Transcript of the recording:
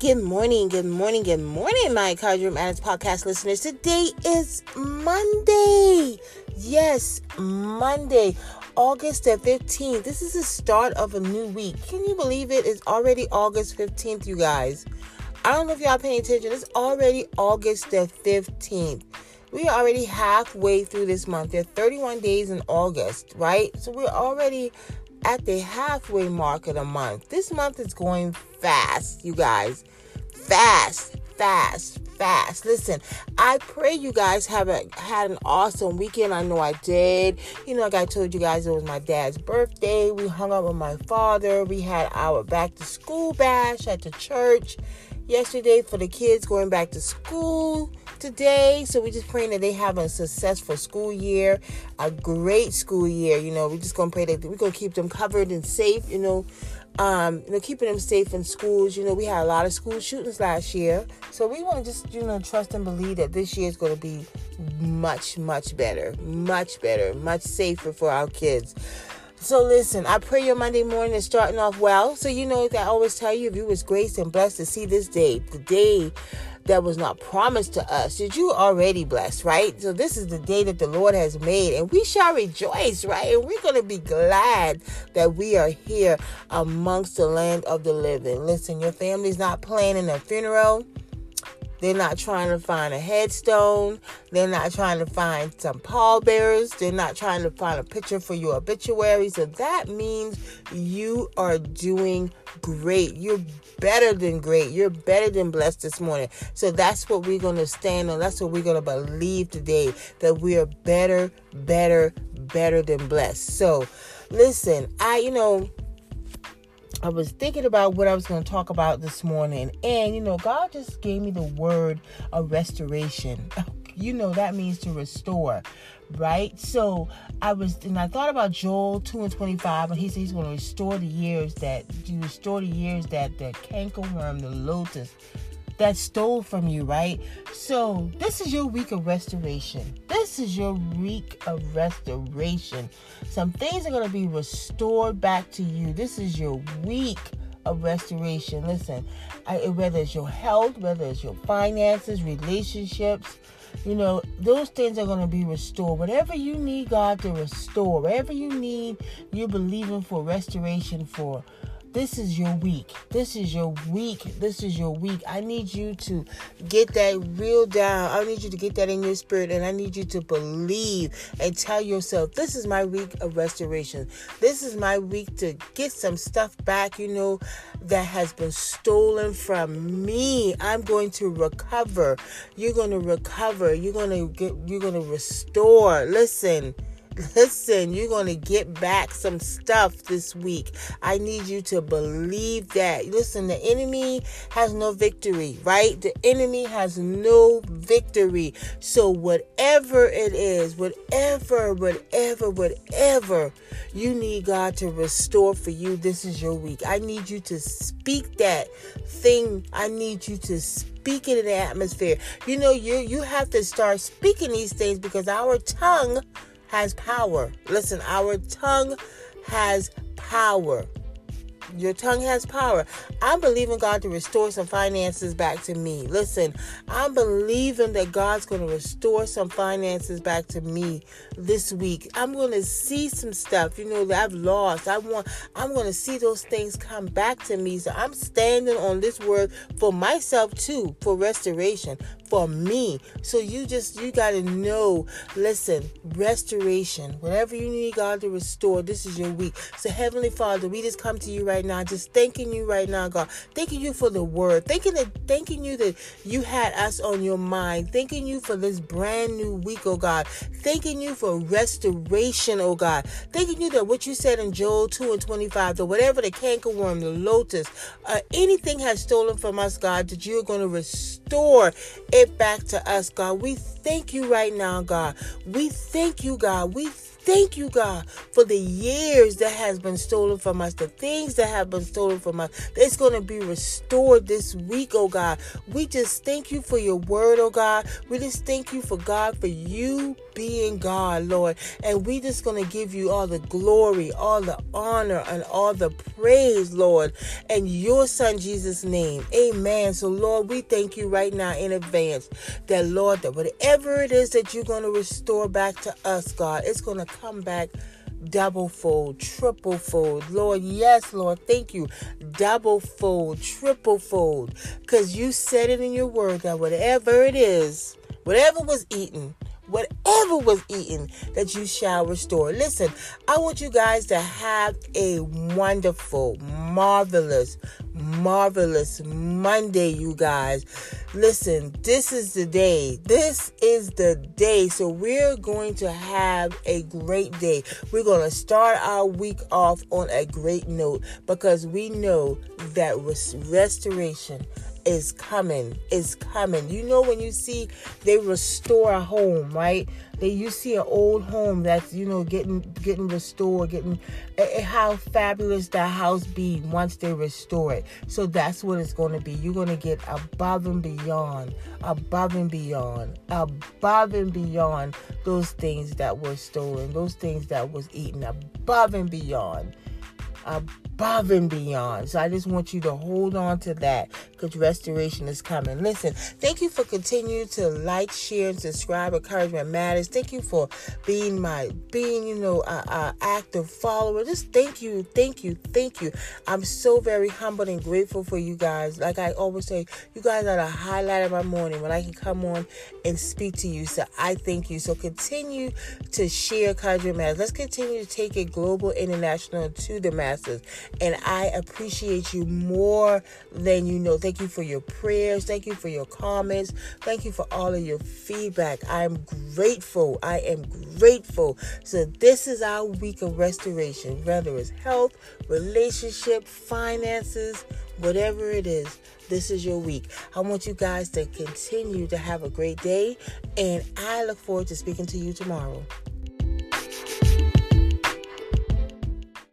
Good morning, good morning, good morning, my College Room Addicts podcast listeners. Today is Monday. Yes, Monday, August the 15th. This is the start of a new week. Can you believe it? It's already August 15th, you guys. I don't know if y'all paying attention. It's already August the 15th. We are already halfway through this month. There are 31 days in August, right? So we're already at the halfway mark of the month. This month is going fast, you guys. Fast, fast, fast. Listen, I pray you guys have a, had an awesome weekend. I know I did. You know, like I told you guys, it was my dad's birthday. We hung out with my father. We had our back to school bash at the church yesterday for the kids going back to school today. So we're just praying that they have a successful school year, a great school year. You know, we're just gonna pray that we're gonna keep them covered and safe. You know, um, you know, keeping them safe in schools. You know, we had a lot of school shootings last year, so we want to just you know trust and believe that this year is to be much, much better, much better, much safer for our kids. So listen, I pray your Monday morning is starting off well. So you know that I always tell you if you was graced and blessed to see this day, the day that was not promised to us, that you already blessed, right? So this is the day that the Lord has made, and we shall rejoice, right? And we're gonna be glad that we are here amongst the land of the living. Listen, your family's not planning a funeral. They're not trying to find a headstone. They're not trying to find some pallbearers. They're not trying to find a picture for your obituary. So that means you are doing great. You're better than great. You're better than blessed this morning. So that's what we're going to stand on. That's what we're going to believe today that we are better, better, better than blessed. So listen, I, you know, I was thinking about what I was going to talk about this morning, and you know, God just gave me the word of restoration. You know, that means to restore, right? So I was, and I thought about Joel 2 and 25, and he says he's going to restore the years that, you restore the years that the cankerworm, the locust, that stole from you, right? So, this is your week of restoration. This is your week of restoration. Some things are going to be restored back to you. This is your week of restoration. Listen, I, whether it's your health, whether it's your finances, relationships, you know, those things are going to be restored. Whatever you need God to restore, whatever you need, you're believing for restoration for this is your week. This is your week. This is your week. I need you to get that real down. I need you to get that in your spirit and I need you to believe and tell yourself, this is my week of restoration. This is my week to get some stuff back, you know, that has been stolen from me. I'm going to recover. You're going to recover. You're going to get you're going to restore. Listen. Listen, you're going to get back some stuff this week. I need you to believe that. Listen, the enemy has no victory, right? The enemy has no victory. So, whatever it is, whatever, whatever, whatever you need God to restore for you, this is your week. I need you to speak that thing. I need you to speak it in the atmosphere. You know, you you have to start speaking these things because our tongue has power. Listen, our tongue has power. Your tongue has power. I'm believing God to restore some finances back to me. Listen, I'm believing that God's going to restore some finances back to me this week. I'm going to see some stuff, you know, that I've lost. I want I'm going to see those things come back to me. So I'm standing on this word for myself too, for restoration, for me. So you just you got to know, listen, restoration. Whatever you need God to restore, this is your week. So Heavenly Father, we just come to you right now, just thanking you right now, God. Thanking you for the word. Thanking that thanking you that you had us on your mind. Thanking you for this brand new week, oh God. Thanking you for restoration, oh God. Thanking you that what you said in Joel 2 and 25, that whatever the cankerworm, the locust, uh, anything has stolen from us, God, that you're going to restore back to us, God. We thank you right now, God. We thank you, God. We thank you, God, for the years that has been stolen from us, the things that have been stolen from us. It's going to be restored this week, oh God. We just thank you for your word, oh God. We just thank you for God, for you being God, Lord. And we just going to give you all the glory, all the honor, and all the praise, Lord, in your son Jesus' name. Amen. So, Lord, we thank you right now in advance that, Lord, that whatever it is that you're going to restore back to us, God, it's going to come back double fold, triple fold. Lord, yes, Lord, thank you. Double fold, triple fold. Because you said it in your word that whatever it is, whatever was eaten, whatever was eaten, that you shall restore. Listen, I want you guys to have a wonderful, marvelous, marvelous Monday, you guys. Listen, this is the day. This is the day. So we're going to have a great day. We're going to start our week off on a great note because we know that restoration is coming is coming. You know when you see they restore a home right? They you see an old home that's you know getting getting restored getting uh, how fabulous that house be once they restore it. So that's what it's going to be. You're going to get above and beyond above and beyond above and beyond those things that were stolen those things that was eaten above and beyond above and beyond. So I just want you to hold on to that because restoration is coming. Listen, thank you for continuing to like, share, and subscribe. Encouragement matters. Thank you for being my being, you know, a, active follower. Just thank you, thank you, thank you. I'm so very humbled and grateful for you guys. Like I always say, you guys are the highlight of my morning when I can come on and speak to you. So I thank you. So continue to share encouragement matters. Let's continue to take it global, international to the And I appreciate you more than you know. Thank you for your prayers. Thank you for your comments. Thank you for all of your feedback. I am grateful. I am grateful. So, this is our week of restoration, whether it's health, relationship, finances, whatever it is. This is your week. I want you guys to continue to have a great day, and I look forward to speaking to you tomorrow.